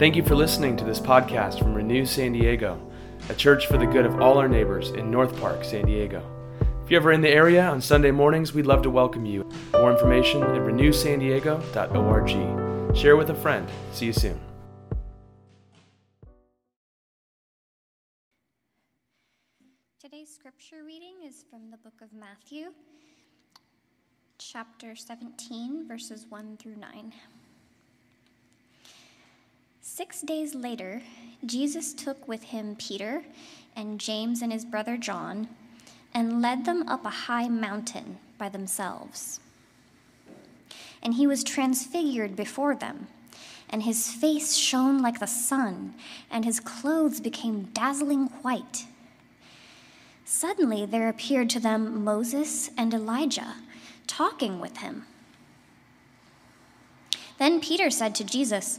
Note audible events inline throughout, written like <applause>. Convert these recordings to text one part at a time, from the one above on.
Thank you for listening to this podcast from Renew San Diego, a church for the good of all our neighbors in North Park, San Diego. If you're ever in the area on Sunday mornings, we'd love to welcome you. More information at renewsandiego.org. Share with a friend. See you soon. Today's scripture reading is from the book of Matthew, chapter 17, verses 1 through 9. Six days later, Jesus took with him Peter and James and his brother John and led them up a high mountain by themselves. And he was transfigured before them, and his face shone like the sun, and his clothes became dazzling white. Suddenly there appeared to them Moses and Elijah talking with him. Then Peter said to Jesus,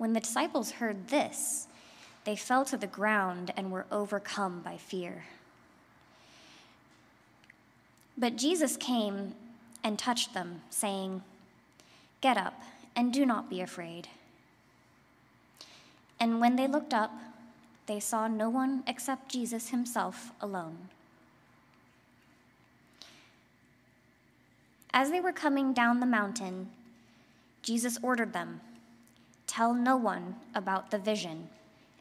When the disciples heard this, they fell to the ground and were overcome by fear. But Jesus came and touched them, saying, Get up and do not be afraid. And when they looked up, they saw no one except Jesus himself alone. As they were coming down the mountain, Jesus ordered them Tell no one about the vision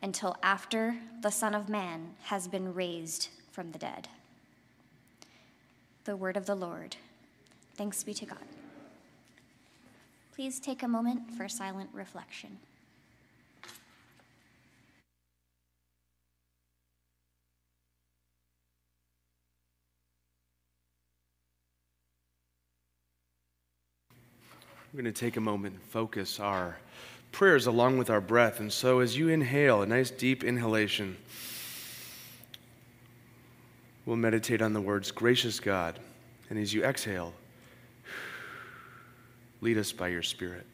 until after the Son of Man has been raised from the dead. The word of the Lord. Thanks be to God. Please take a moment for silent reflection. We're going to take a moment and focus our prayers along with our breath. And so, as you inhale, a nice deep inhalation, we'll meditate on the words, Gracious God. And as you exhale, lead us by your Spirit.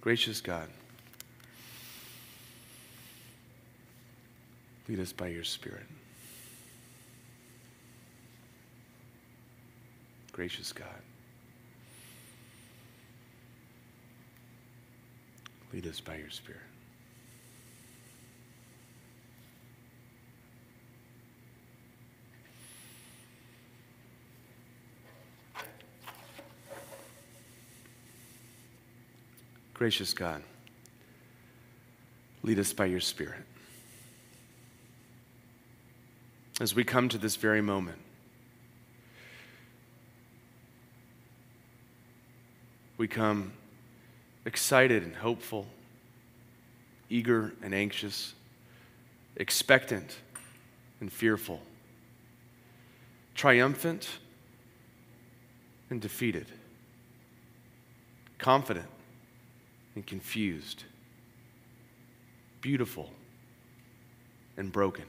Gracious God, lead us by your Spirit. Gracious God. Lead us by your Spirit. Gracious God, lead us by your Spirit. As we come to this very moment, we come excited and hopeful, eager and anxious, expectant and fearful, triumphant and defeated, confident and confused, beautiful and broken.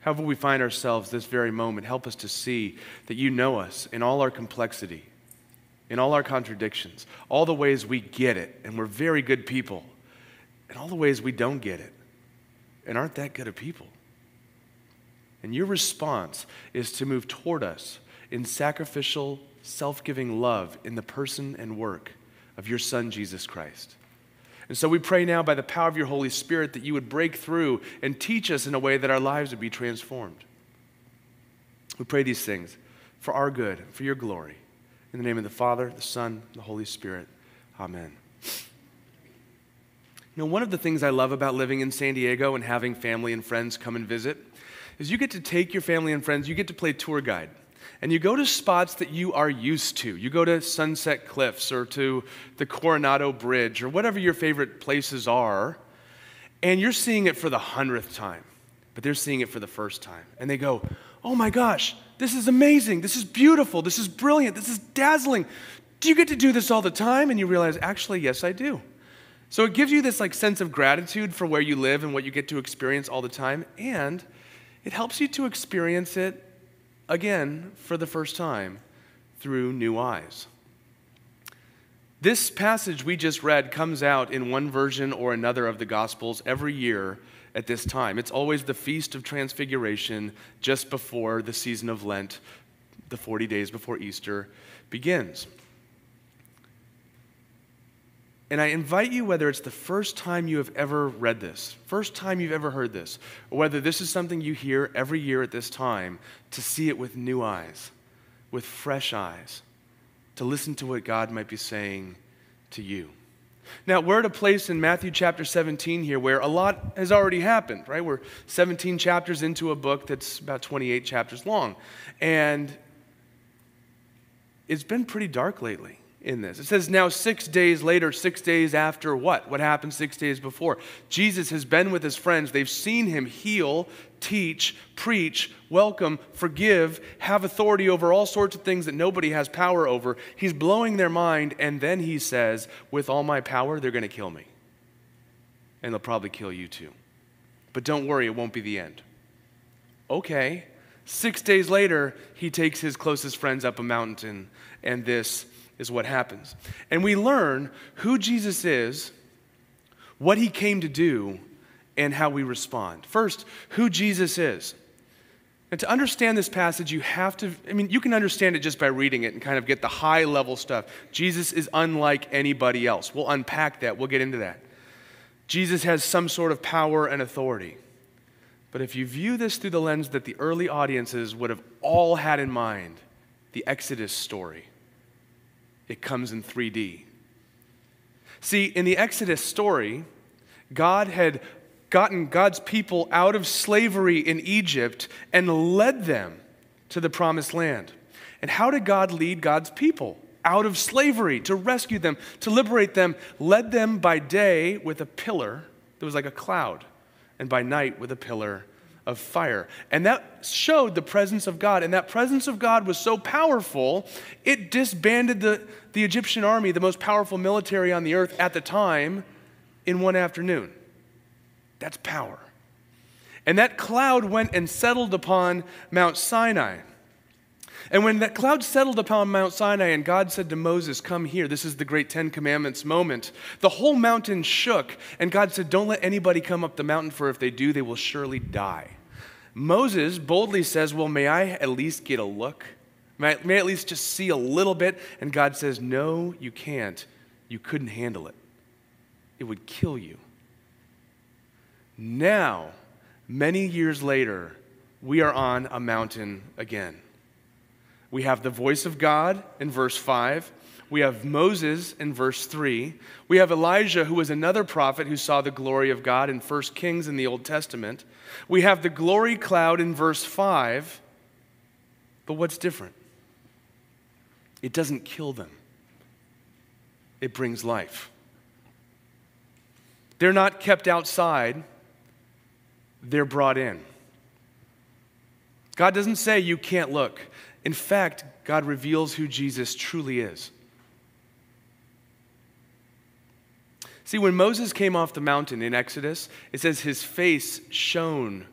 However, we find ourselves this very moment, help us to see that you know us in all our complexity in all our contradictions, all the ways we get it, and we're very good people, and all the ways we don't get it, and aren't that good of people. And your response is to move toward us in sacrificial, self giving love in the person and work of your Son, Jesus Christ. And so we pray now by the power of your Holy Spirit that you would break through and teach us in a way that our lives would be transformed. We pray these things for our good, for your glory. In the name of the Father, the Son, the Holy Spirit. Amen. You know, one of the things I love about living in San Diego and having family and friends come and visit is you get to take your family and friends, you get to play tour guide. And you go to spots that you are used to. You go to Sunset Cliffs or to the Coronado Bridge or whatever your favorite places are, and you're seeing it for the hundredth time, but they're seeing it for the first time. And they go, Oh my gosh, this is amazing. This is beautiful. This is brilliant. This is dazzling. Do you get to do this all the time? And you realize, actually, yes, I do. So it gives you this like sense of gratitude for where you live and what you get to experience all the time, and it helps you to experience it again for the first time through new eyes. This passage we just read comes out in one version or another of the Gospels every year at this time. It's always the Feast of Transfiguration just before the season of Lent, the 40 days before Easter begins. And I invite you, whether it's the first time you have ever read this, first time you've ever heard this, or whether this is something you hear every year at this time, to see it with new eyes, with fresh eyes to listen to what God might be saying to you. Now, we're at a place in Matthew chapter 17 here where a lot has already happened, right? We're 17 chapters into a book that's about 28 chapters long. And it's been pretty dark lately in this. It says now six days later, six days after what? What happened six days before? Jesus has been with his friends. They've seen him heal, teach, preach, welcome, forgive, have authority over all sorts of things that nobody has power over. He's blowing their mind, and then he says, With all my power, they're going to kill me. And they'll probably kill you too. But don't worry, it won't be the end. Okay. Six days later, he takes his closest friends up a mountain, and this is what happens. And we learn who Jesus is, what he came to do, and how we respond. First, who Jesus is. And to understand this passage, you have to, I mean, you can understand it just by reading it and kind of get the high level stuff. Jesus is unlike anybody else. We'll unpack that, we'll get into that. Jesus has some sort of power and authority. But if you view this through the lens that the early audiences would have all had in mind, the Exodus story, it comes in 3D. See, in the Exodus story, God had gotten God's people out of slavery in Egypt and led them to the promised land. And how did God lead God's people? Out of slavery, to rescue them, to liberate them, led them by day with a pillar that was like a cloud, and by night with a pillar of fire. And that showed the presence of God. And that presence of God was so powerful, it disbanded the, the Egyptian army, the most powerful military on the earth at the time, in one afternoon. That's power. And that cloud went and settled upon Mount Sinai. And when that cloud settled upon Mount Sinai and God said to Moses, Come here, this is the great Ten Commandments moment, the whole mountain shook. And God said, Don't let anybody come up the mountain, for if they do, they will surely die. Moses boldly says, Well, may I at least get a look? May I, may I at least just see a little bit? And God says, No, you can't. You couldn't handle it, it would kill you. Now, many years later, we are on a mountain again. We have the voice of God in verse 5. We have Moses in verse 3. We have Elijah, who was another prophet who saw the glory of God in 1 Kings in the Old Testament. We have the glory cloud in verse 5. But what's different? It doesn't kill them, it brings life. They're not kept outside, they're brought in. God doesn't say you can't look. In fact, God reveals who Jesus truly is. See, when Moses came off the mountain in Exodus, it says his face shone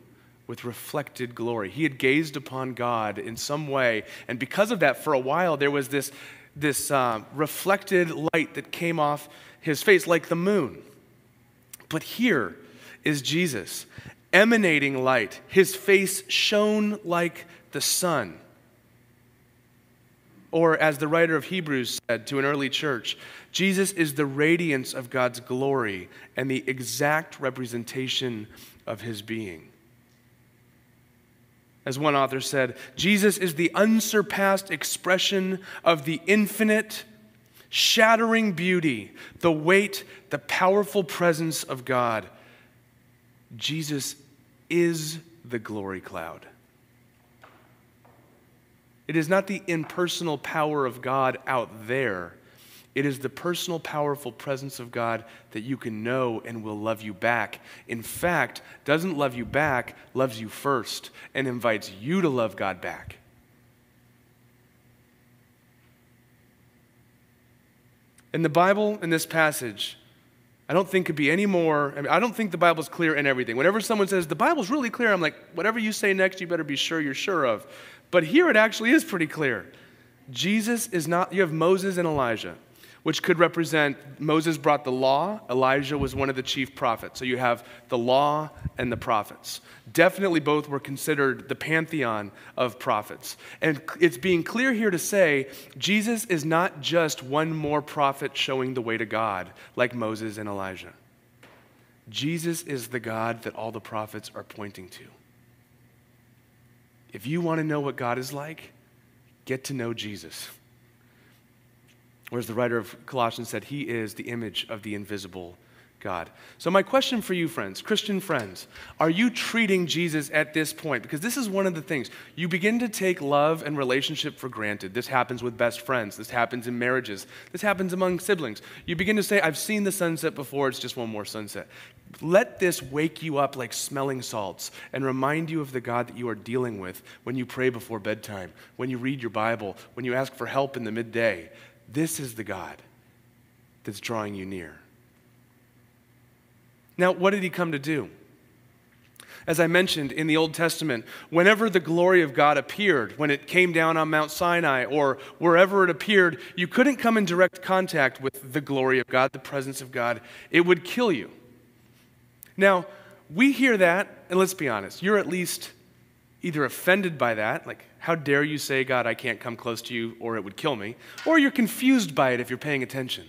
with reflected glory. He had gazed upon God in some way, and because of that, for a while, there was this, this uh, reflected light that came off his face like the moon. But here is Jesus, emanating light. His face shone like the sun. Or, as the writer of Hebrews said to an early church, Jesus is the radiance of God's glory and the exact representation of his being. As one author said, Jesus is the unsurpassed expression of the infinite, shattering beauty, the weight, the powerful presence of God. Jesus is the glory cloud. It is not the impersonal power of God out there. It is the personal, powerful presence of God that you can know and will love you back. In fact, doesn't love you back, loves you first, and invites you to love God back. And the Bible in this passage, I don't think could be any more, I, mean, I don't think the Bible's clear in everything. Whenever someone says, the Bible's really clear, I'm like, whatever you say next, you better be sure you're sure of. But here it actually is pretty clear. Jesus is not, you have Moses and Elijah which could represent Moses brought the law, Elijah was one of the chief prophets. So you have the law and the prophets. Definitely both were considered the pantheon of prophets. And it's being clear here to say Jesus is not just one more prophet showing the way to God like Moses and Elijah. Jesus is the God that all the prophets are pointing to. If you want to know what God is like, get to know Jesus. Whereas the writer of Colossians said, He is the image of the invisible God. So, my question for you, friends, Christian friends, are you treating Jesus at this point? Because this is one of the things. You begin to take love and relationship for granted. This happens with best friends, this happens in marriages, this happens among siblings. You begin to say, I've seen the sunset before, it's just one more sunset. Let this wake you up like smelling salts and remind you of the God that you are dealing with when you pray before bedtime, when you read your Bible, when you ask for help in the midday. This is the God that's drawing you near. Now, what did he come to do? As I mentioned in the Old Testament, whenever the glory of God appeared, when it came down on Mount Sinai or wherever it appeared, you couldn't come in direct contact with the glory of God, the presence of God. It would kill you. Now, we hear that, and let's be honest, you're at least either offended by that, like, how dare you say, God, I can't come close to you or it would kill me? Or you're confused by it if you're paying attention.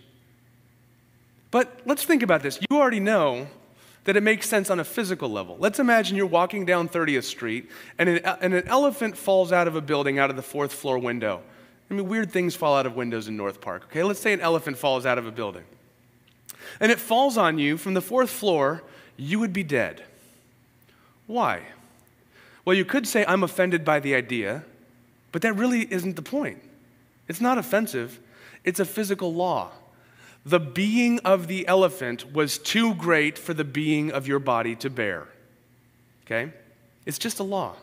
But let's think about this. You already know that it makes sense on a physical level. Let's imagine you're walking down 30th Street and an, and an elephant falls out of a building out of the fourth floor window. I mean, weird things fall out of windows in North Park, okay? Let's say an elephant falls out of a building. And it falls on you from the fourth floor, you would be dead. Why? Well, you could say, I'm offended by the idea, but that really isn't the point. It's not offensive, it's a physical law. The being of the elephant was too great for the being of your body to bear. Okay? It's just a law.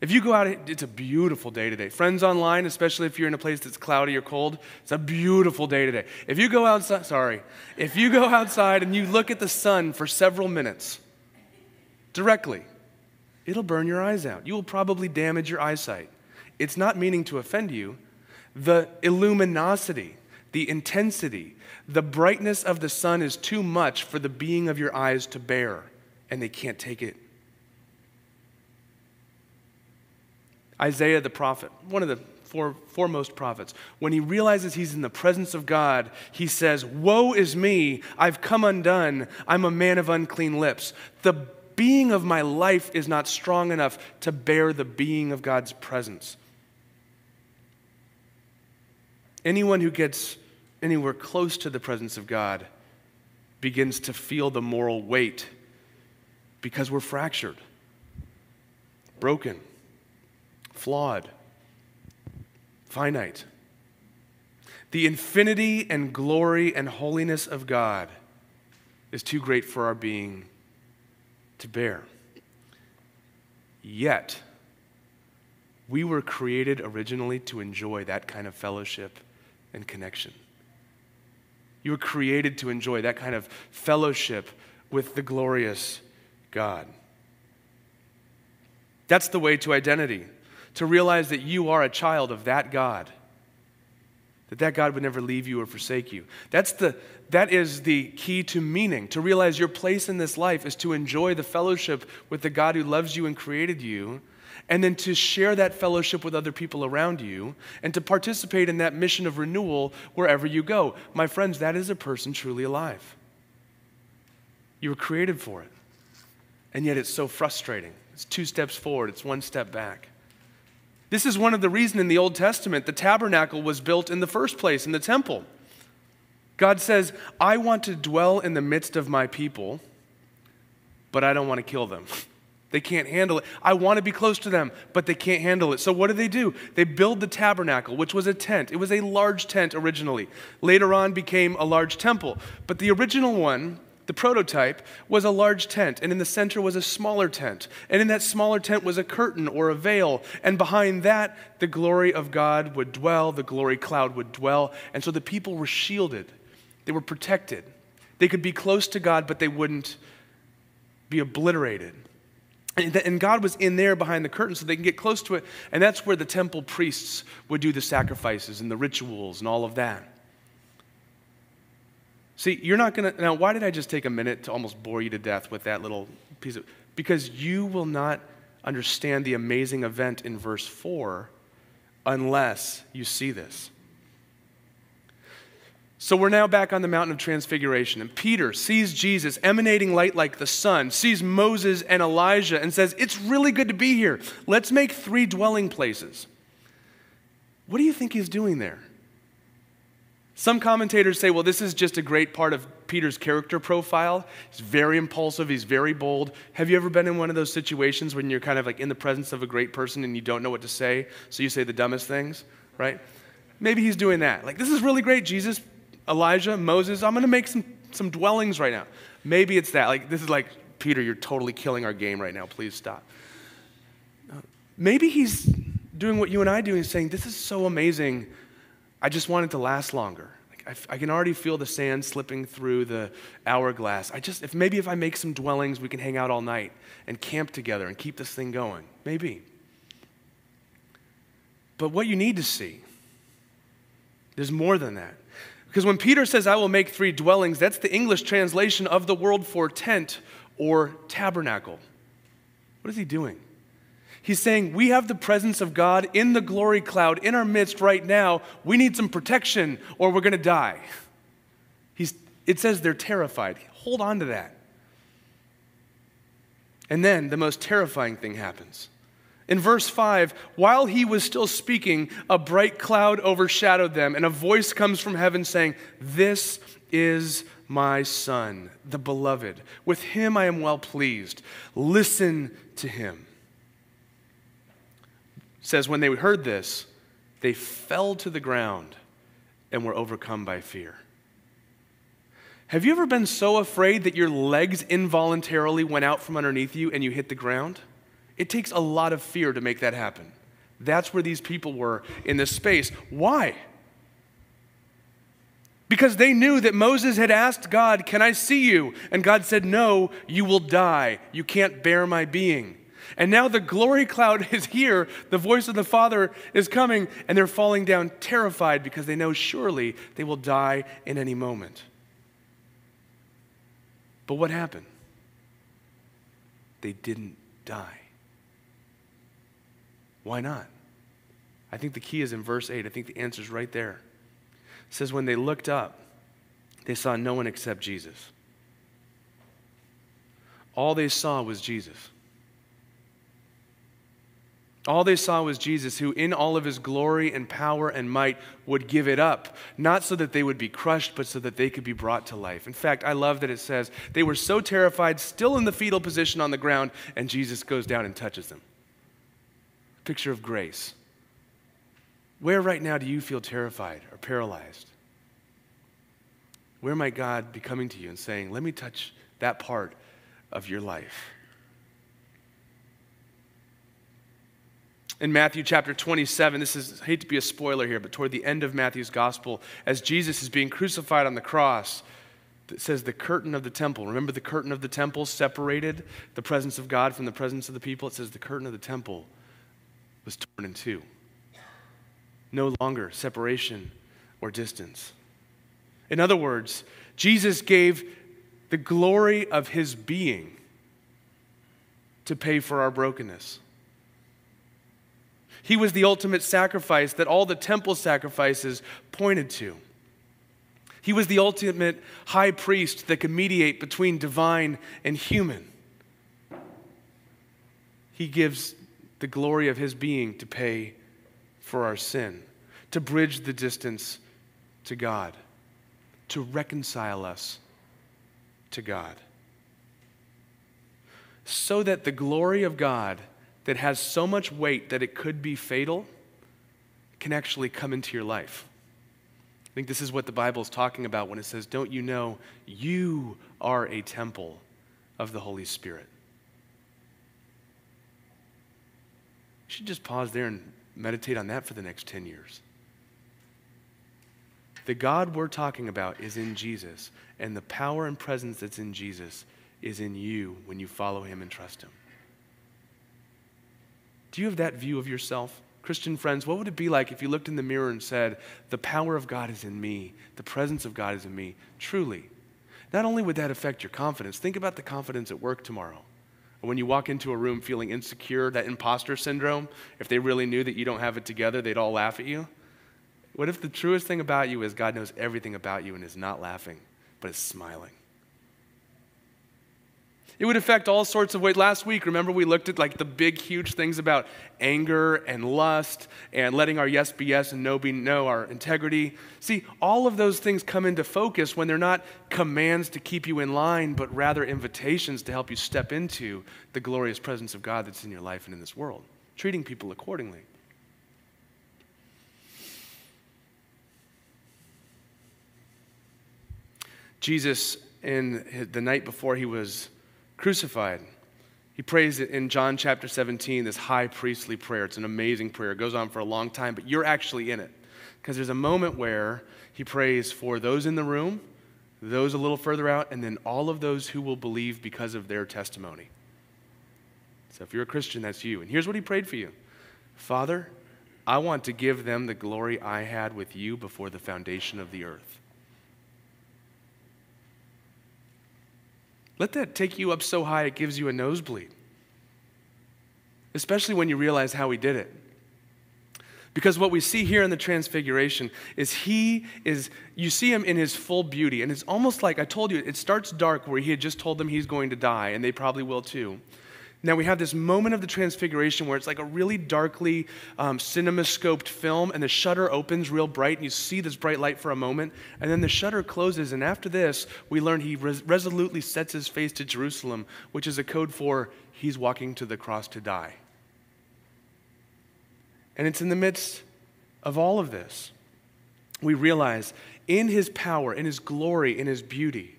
If you go out, it's a beautiful day today. Friends online, especially if you're in a place that's cloudy or cold, it's a beautiful day today. If you go outside, sorry, if you go outside and you look at the sun for several minutes directly, it'll burn your eyes out. You will probably damage your eyesight. It's not meaning to offend you. The illuminosity, the intensity, the brightness of the sun is too much for the being of your eyes to bear, and they can't take it. Isaiah the prophet, one of the four, foremost prophets, when he realizes he's in the presence of God, he says, Woe is me, I've come undone, I'm a man of unclean lips. The being of my life is not strong enough to bear the being of God's presence. Anyone who gets anywhere close to the presence of God begins to feel the moral weight because we're fractured, broken, flawed, finite. The infinity and glory and holiness of God is too great for our being to bear. Yet, we were created originally to enjoy that kind of fellowship and connection. You were created to enjoy that kind of fellowship with the glorious God. That's the way to identity, to realize that you are a child of that God that that God would never leave you or forsake you. That's the, that is the key to meaning, to realize your place in this life is to enjoy the fellowship with the God who loves you and created you, and then to share that fellowship with other people around you, and to participate in that mission of renewal wherever you go. My friends, that is a person truly alive. You were created for it. And yet it's so frustrating. It's two steps forward, it's one step back. This is one of the reasons in the Old Testament the tabernacle was built in the first place in the temple. God says, I want to dwell in the midst of my people, but I don't want to kill them. <laughs> They can't handle it. I want to be close to them, but they can't handle it. So, what do they do? They build the tabernacle, which was a tent. It was a large tent originally. Later on, became a large temple. But the original one the prototype, was a large tent, and in the center was a smaller tent. And in that smaller tent was a curtain or a veil, and behind that, the glory of God would dwell, the glory cloud would dwell. And so the people were shielded, they were protected. They could be close to God, but they wouldn't be obliterated. And God was in there behind the curtain so they can get close to it. And that's where the temple priests would do the sacrifices and the rituals and all of that. See, you're not going to. Now, why did I just take a minute to almost bore you to death with that little piece of. Because you will not understand the amazing event in verse 4 unless you see this. So we're now back on the mountain of transfiguration, and Peter sees Jesus emanating light like the sun, sees Moses and Elijah, and says, It's really good to be here. Let's make three dwelling places. What do you think he's doing there? Some commentators say, well, this is just a great part of Peter's character profile. He's very impulsive, he's very bold. Have you ever been in one of those situations when you're kind of like in the presence of a great person and you don't know what to say, so you say the dumbest things, right? Maybe he's doing that. Like, this is really great, Jesus, Elijah, Moses, I'm going to make some, some dwellings right now. Maybe it's that. Like, this is like, Peter, you're totally killing our game right now. Please stop. Uh, maybe he's doing what you and I do and saying, This is so amazing. I just want it to last longer. Like I, I, can already feel the sand slipping through the hourglass. I just, if maybe if I make some dwellings, we can hang out all night and camp together and keep this thing going. Maybe. But what you need to see, there's more than that. Because when Peter says, I will make three dwellings, that's the English translation of the word for tent or tabernacle. What is he doing? He's saying, We have the presence of God in the glory cloud in our midst right now. We need some protection or we're going to die. He's, it says they're terrified. Hold on to that. And then the most terrifying thing happens. In verse 5, while he was still speaking, a bright cloud overshadowed them, and a voice comes from heaven saying, This is my son, the beloved. With him I am well pleased. Listen to him says when they heard this, they fell to the ground and were overcome by fear. Have you ever been so afraid that your legs involuntarily went out from underneath you and you hit the ground? It takes a lot of fear to make that happen. That's where these people were in this space. Why? Because they knew that Moses had asked God, Can I see you? And God said, No, you will die. You can't bear my being. And now the glory cloud <laughs> is here. The voice of the Father is coming, and they're falling down terrified because they know surely they will die in any moment. But what happened? They didn't die. Why not? I think the key is in verse 8. I think the answer is right there. It says, When they looked up, they saw no one except Jesus. All they saw was Jesus. All they saw was Jesus, who, in all of his glory and power and might, would give it up, not so that they would be crushed, but so that they could be brought to life. In fact, I love that it says they were so terrified, still in the fetal position on the ground, and Jesus goes down and touches them. Picture of grace. Where right now do you feel terrified or paralyzed? Where might God be coming to you and saying, Let me touch that part of your life? in Matthew chapter 27, this is, I hate to be a spoiler here, but toward the end of Matthew's gospel, as Jesus is being crucified on the cross, it says the curtain of the temple. Remember the curtain of the temple separated the presence of God from the presence of the people? It says the curtain of the temple was torn in two. No longer separation or distance. In other words, Jesus gave the glory of his being to pay for our brokenness. He was the ultimate sacrifice that all the temple sacrifices pointed to. He was the ultimate high priest that could mediate between divine and human. He gives the glory of his being to pay for our sin, to bridge the distance to God, to reconcile us to God. So that the glory of God that has so much weight that it could be fatal can actually come into your life. I think this is what the Bible is talking about when it says, Don't you know you are a temple of the Holy Spirit? You should just pause there and meditate on that for the next 10 years. The God we're talking about is in Jesus, and the power and presence that's in Jesus is in you when you follow him and trust him. Do you have that view of yourself? Christian friends, what would it be like if you looked in the mirror and said, The power of God is in me, the presence of God is in me? Truly. Not only would that affect your confidence, think about the confidence at work tomorrow. Or when you walk into a room feeling insecure, that imposter syndrome, if they really knew that you don't have it together, they'd all laugh at you. What if the truest thing about you is God knows everything about you and is not laughing, but is smiling? It would affect all sorts of ways. Last week, remember, we looked at like the big, huge things about anger and lust and letting our yes be yes and no be no, our integrity. See, all of those things come into focus when they're not commands to keep you in line, but rather invitations to help you step into the glorious presence of God that's in your life and in this world, treating people accordingly. Jesus, in the night before he was crucified. He prays it in John chapter 17, this high priestly prayer. It's an amazing prayer. It goes on for a long time, but you're actually in it. Because there's a moment where he prays for those in the room, those a little further out, and then all of those who will believe because of their testimony. So if you're a Christian, that's you. And here's what he prayed for you Father, I want to give them the glory I had with you before the foundation of the earth. Let that take you up so high it gives you a nosebleed, especially when you realize how he did it. Because what we see here in the transfiguration is he is, you see him in his full beauty. And it's almost like I told you, it starts dark where he had just told them he's going to die, and they probably will too. Now we have this moment of the transfiguration where it's like a really darkly um, cinemascoped film, and the shutter opens real bright, and you see this bright light for a moment, and then the shutter closes. And after this, we learn he res- resolutely sets his face to Jerusalem, which is a code for he's walking to the cross to die. And it's in the midst of all of this, we realize in his power, in his glory, in his beauty,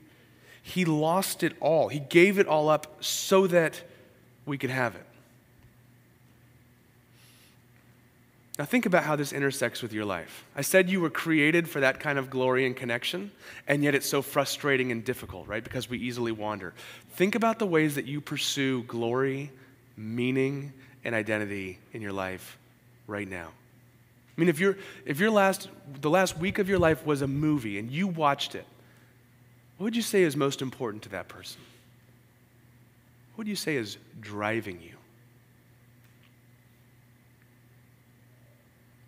he lost it all. He gave it all up so that we could have it. Now, think about how this intersects with your life. I said you were created for that kind of glory and connection, and yet it's so frustrating and difficult, right? Because we easily wander. Think about the ways that you pursue glory, meaning, and identity in your life right now. I mean, if, you if your last, the last week of your life was a movie and you watched it, what would you say is most important to that person? What do you say is driving you?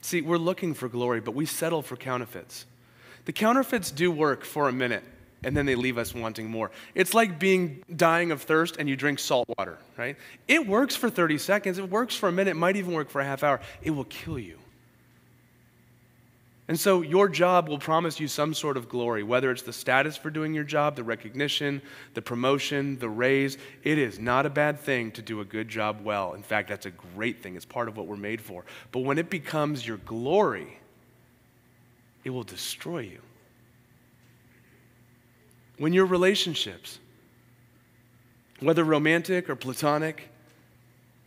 See, we're looking for glory, but we settle for counterfeits. The counterfeits do work for a minute, and then they leave us wanting more. It's like being dying of thirst and you drink salt water, right? It works for 30 seconds, it works for a minute, it might even work for a half hour. It will kill you. And so your job will promise you some sort of glory, whether it's the status for doing your job, the recognition, the promotion, the raise. It is not a bad thing to do a good job well. In fact, that's a great thing. It's part of what we're made for. But when it becomes your glory, it will destroy you. When your relationships, whether romantic or platonic,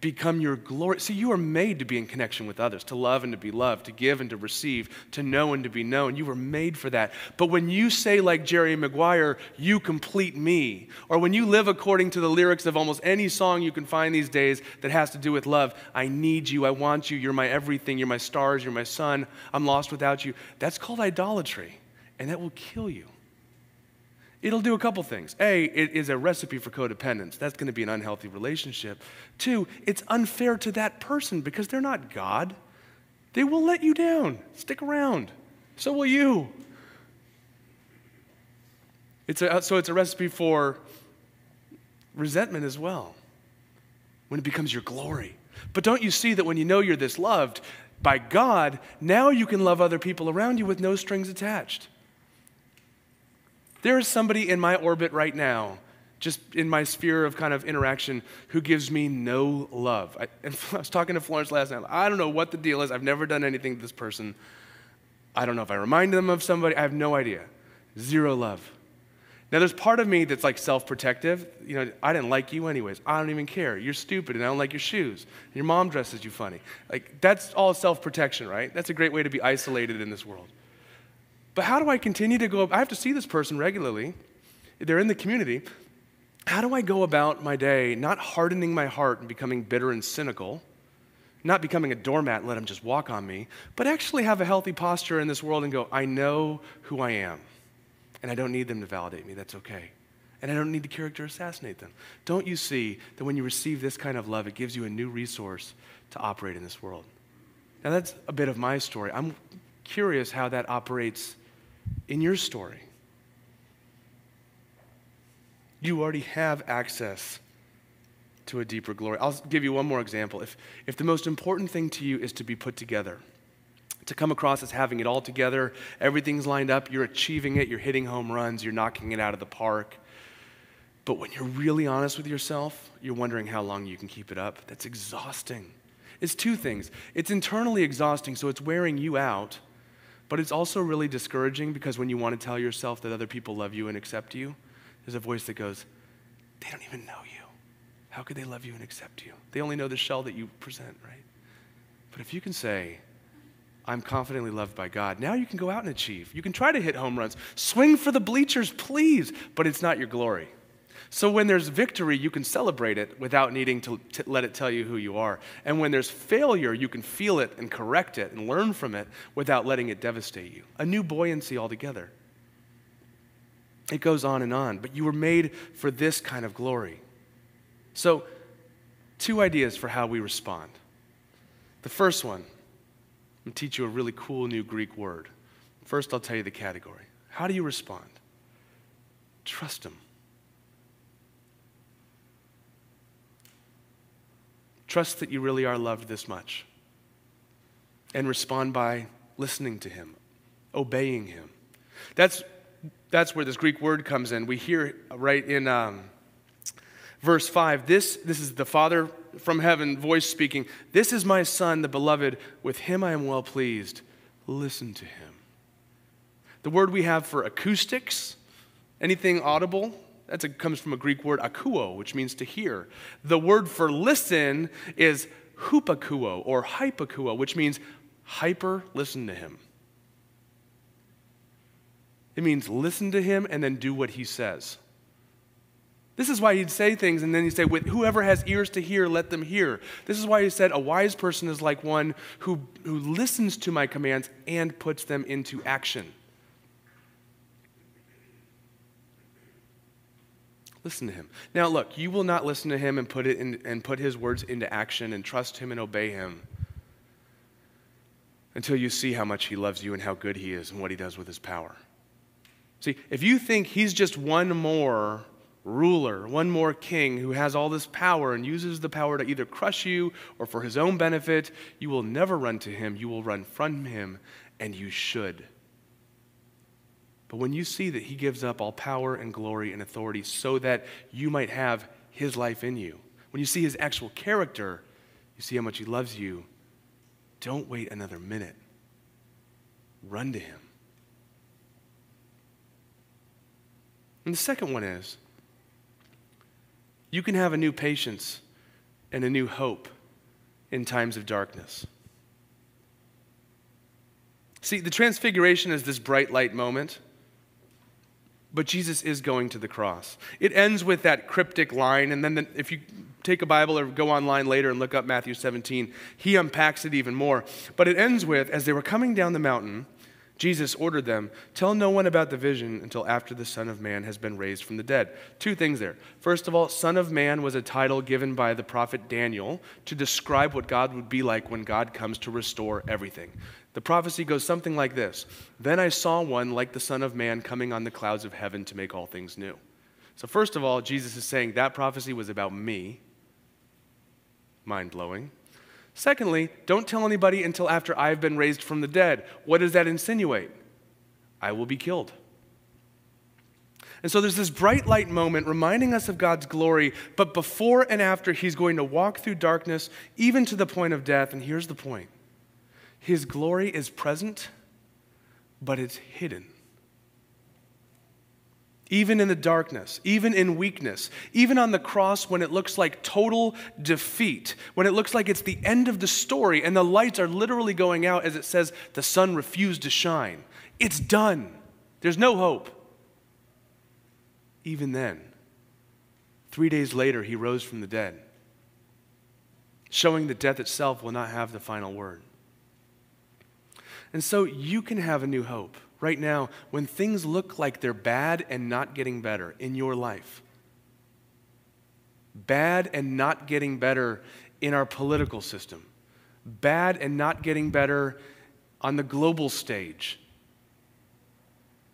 become your glory. See, you are made to be in connection with others, to love and to be loved, to give and to receive, to know and to be known. You were made for that. But when you say, like Jerry Maguire, you complete me, or when you live according to the lyrics of almost any song you can find these days that has to do with love, I need you, I want you, you're my everything, you're my stars, you're my sun, I'm lost without you, that's called idolatry, and that will kill you. It'll do a couple things. A, it is a recipe for codependence. That's going to be an unhealthy relationship. Two, it's unfair to that person because they're not God. They will let you down. Stick around. So will you. It's a, so it's a recipe for resentment as well when it becomes your glory. But don't you see that when you know you're this loved by God, now you can love other people around you with no strings attached? There is somebody in my orbit right now, just in my sphere of kind of interaction, who gives me no love. I, <laughs> I was talking to Florence last night. I don't know what the deal is. I've never done anything to this person. I don't know if I remind them of somebody. I have no idea. Zero love. Now, there's part of me that's like self protective. You know, I didn't like you anyways. I don't even care. You're stupid and I don't like your shoes. Your mom dresses you funny. Like, that's all self protection, right? That's a great way to be isolated in this world. But how do I continue to go? I have to see this person regularly. They're in the community. How do I go about my day not hardening my heart and becoming bitter and cynical? Not becoming a doormat and let them just walk on me, but actually have a healthy posture in this world and go, I know who I am. And I don't need them to validate me. That's okay. And I don't need to character assassinate them. Don't you see that when you receive this kind of love, it gives you a new resource to operate in this world? Now, that's a bit of my story. I'm curious how that operates in your story. You already have access to a deeper glory. I'll give you one more example. If, if the most important thing to you is to be put together, to come across as having it all together, everything's lined up, you're achieving it, you're hitting home runs, you're knocking it out of the park. But when you're really honest with yourself, you're wondering how long you can keep it up. That's exhausting. It's two things. It's internally exhausting, so it's wearing you out, but it's also really discouraging because when you want to tell yourself that other people love you and accept you, there's a voice that goes, They don't even know you. How could they love you and accept you? They only know the shell that you present, right? But if you can say, I'm confidently loved by God. Now you can go out and achieve. You can try to hit home runs. Swing for the bleachers, please, but it's not your glory. So when there's victory, you can celebrate it without needing to, to, let it tell you who you are. And when there's failure, you can feel it and correct it and learn from it without letting it devastate you. A new buoyancy altogether. It goes on and on, but you were made for this kind of glory. So, two ideas for how we respond. The first one I'm going to teach you a really cool new Greek word. First, I'll tell you the category. How do you respond? Trust Him. Trust that you really are loved this much. And respond by listening to Him, obeying Him. That's, that's where this Greek word comes in. We hear right in um, verse 5 this, this is the Father from heaven, voice speaking, This is my Son, the beloved. With him I am well pleased. Listen to him. The word we have for acoustics, anything audible, that comes from a Greek word akuo, which means to hear. The word for listen is hupakuo or hypakuo, which means hyper listen to him. It means listen to him and then do what he says. This is why he'd say things and then he'd say, With whoever has ears to hear, let them hear. This is why he said, A wise person is like one who, who listens to my commands and puts them into action. Listen to him. Now, look, you will not listen to him and put, it in, and put his words into action and trust him and obey him until you see how much he loves you and how good he is and what he does with his power. See, if you think he's just one more ruler, one more king who has all this power and uses the power to either crush you or for his own benefit, you will never run to him. You will run from him, and you should. But when you see that he gives up all power and glory and authority so that you might have his life in you, when you see his actual character, you see how much he loves you, don't wait another minute. Run to him. And the second one is you can have a new patience and a new hope in times of darkness. See, the transfiguration is this bright light moment, but Jesus is going to the cross. It ends with that cryptic line, and then the, if you take a Bible or go online later and look up Matthew 17, he unpacks it even more. But it ends with as they were coming down the mountain, Jesus ordered them, Tell no one about the vision until after the Son of Man has been raised from the dead. Two things there. First of all, Son of Man was a title given by the prophet Daniel to describe what God would be like when God comes to restore everything. The prophecy goes something like this Then I saw one like the Son of Man coming on the clouds of heaven to make all things new. So, first of all, Jesus is saying that prophecy was about me. Mind blowing. Secondly, don't tell anybody until after I've been raised from the dead. What does that insinuate? I will be killed. And so there's this bright light moment reminding us of God's glory, but before and after, he's going to walk through darkness, even to the point of death. And here's the point His glory is present, but it's hidden. Even in the darkness, even in weakness, even on the cross when it looks like total defeat, when it looks like it's the end of the story and the lights are literally going out as it says the sun refused to shine. It's done. There's no hope. Even then, three days later, he rose from the dead, showing that death itself will not have the final word. And so you can have a new hope right now when things look like they're bad and not getting better in your life. Bad and not getting better in our political system. Bad and not getting better on the global stage.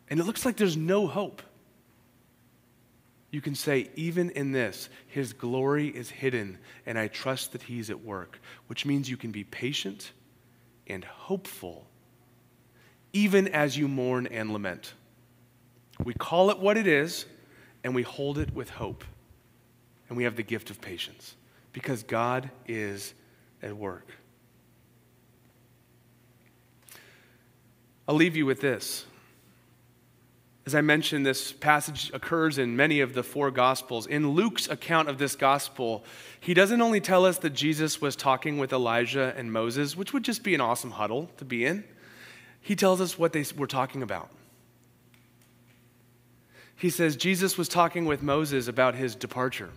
And it looks like there's no hope. You can say, even in this, His glory is hidden, and I trust that He's at work, which means you can be patient and hopeful even as you mourn and lament. We call it what it is, and we hold it with hope. And we have the gift of patience because God is at work. I'll leave you with this. As I mentioned, this passage occurs in many of the four Gospels. In Luke's account of this Gospel, he doesn't only tell us that Jesus was talking with Elijah and Moses, which would just be an awesome huddle to be in he tells us what they were talking about. He says Jesus was talking with Moses about his departure.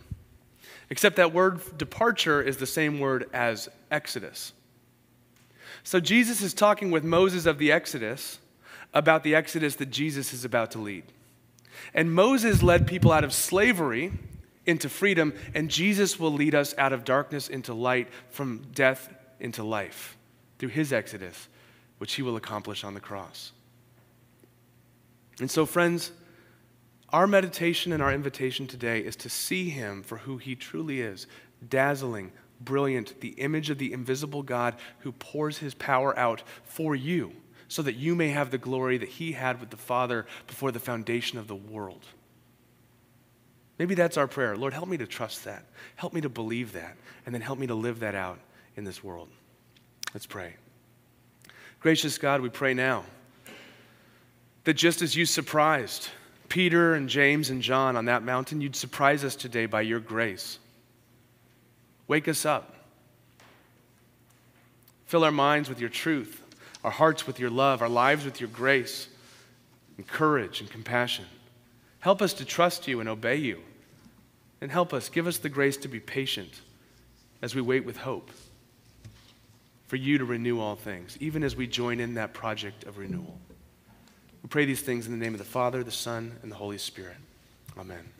Except that word departure is the same word as Exodus. So Jesus is talking with Moses of the Exodus about the Exodus that Jesus is about to lead. And Moses led people out of slavery into freedom, and Jesus will lead us out of darkness into light, from death into life through his Exodus which he will accomplish on the cross. And so, friends, our meditation and our invitation today is to see him for who he truly is dazzling, brilliant, the image of the invisible God who pours his power out for you so that you may have the glory that he had with the Father before the foundation of the world. Maybe that's our prayer. Lord, help me to trust that. Help me to believe that. And then help me to live that out in this world. Let's pray. Gracious God, we pray now that just as you surprised Peter and James and John on that mountain, you'd surprise us today by your grace. Wake us up. Fill our minds with your truth, our hearts with your love, our lives with your grace and courage and compassion. Help us to trust you and obey you. And help us, give us the grace to be patient as we wait with hope for you to renew all things, even as we join in that project of renewal. We pray these things in the name of the Father, the Son, and the Holy Spirit. Amen.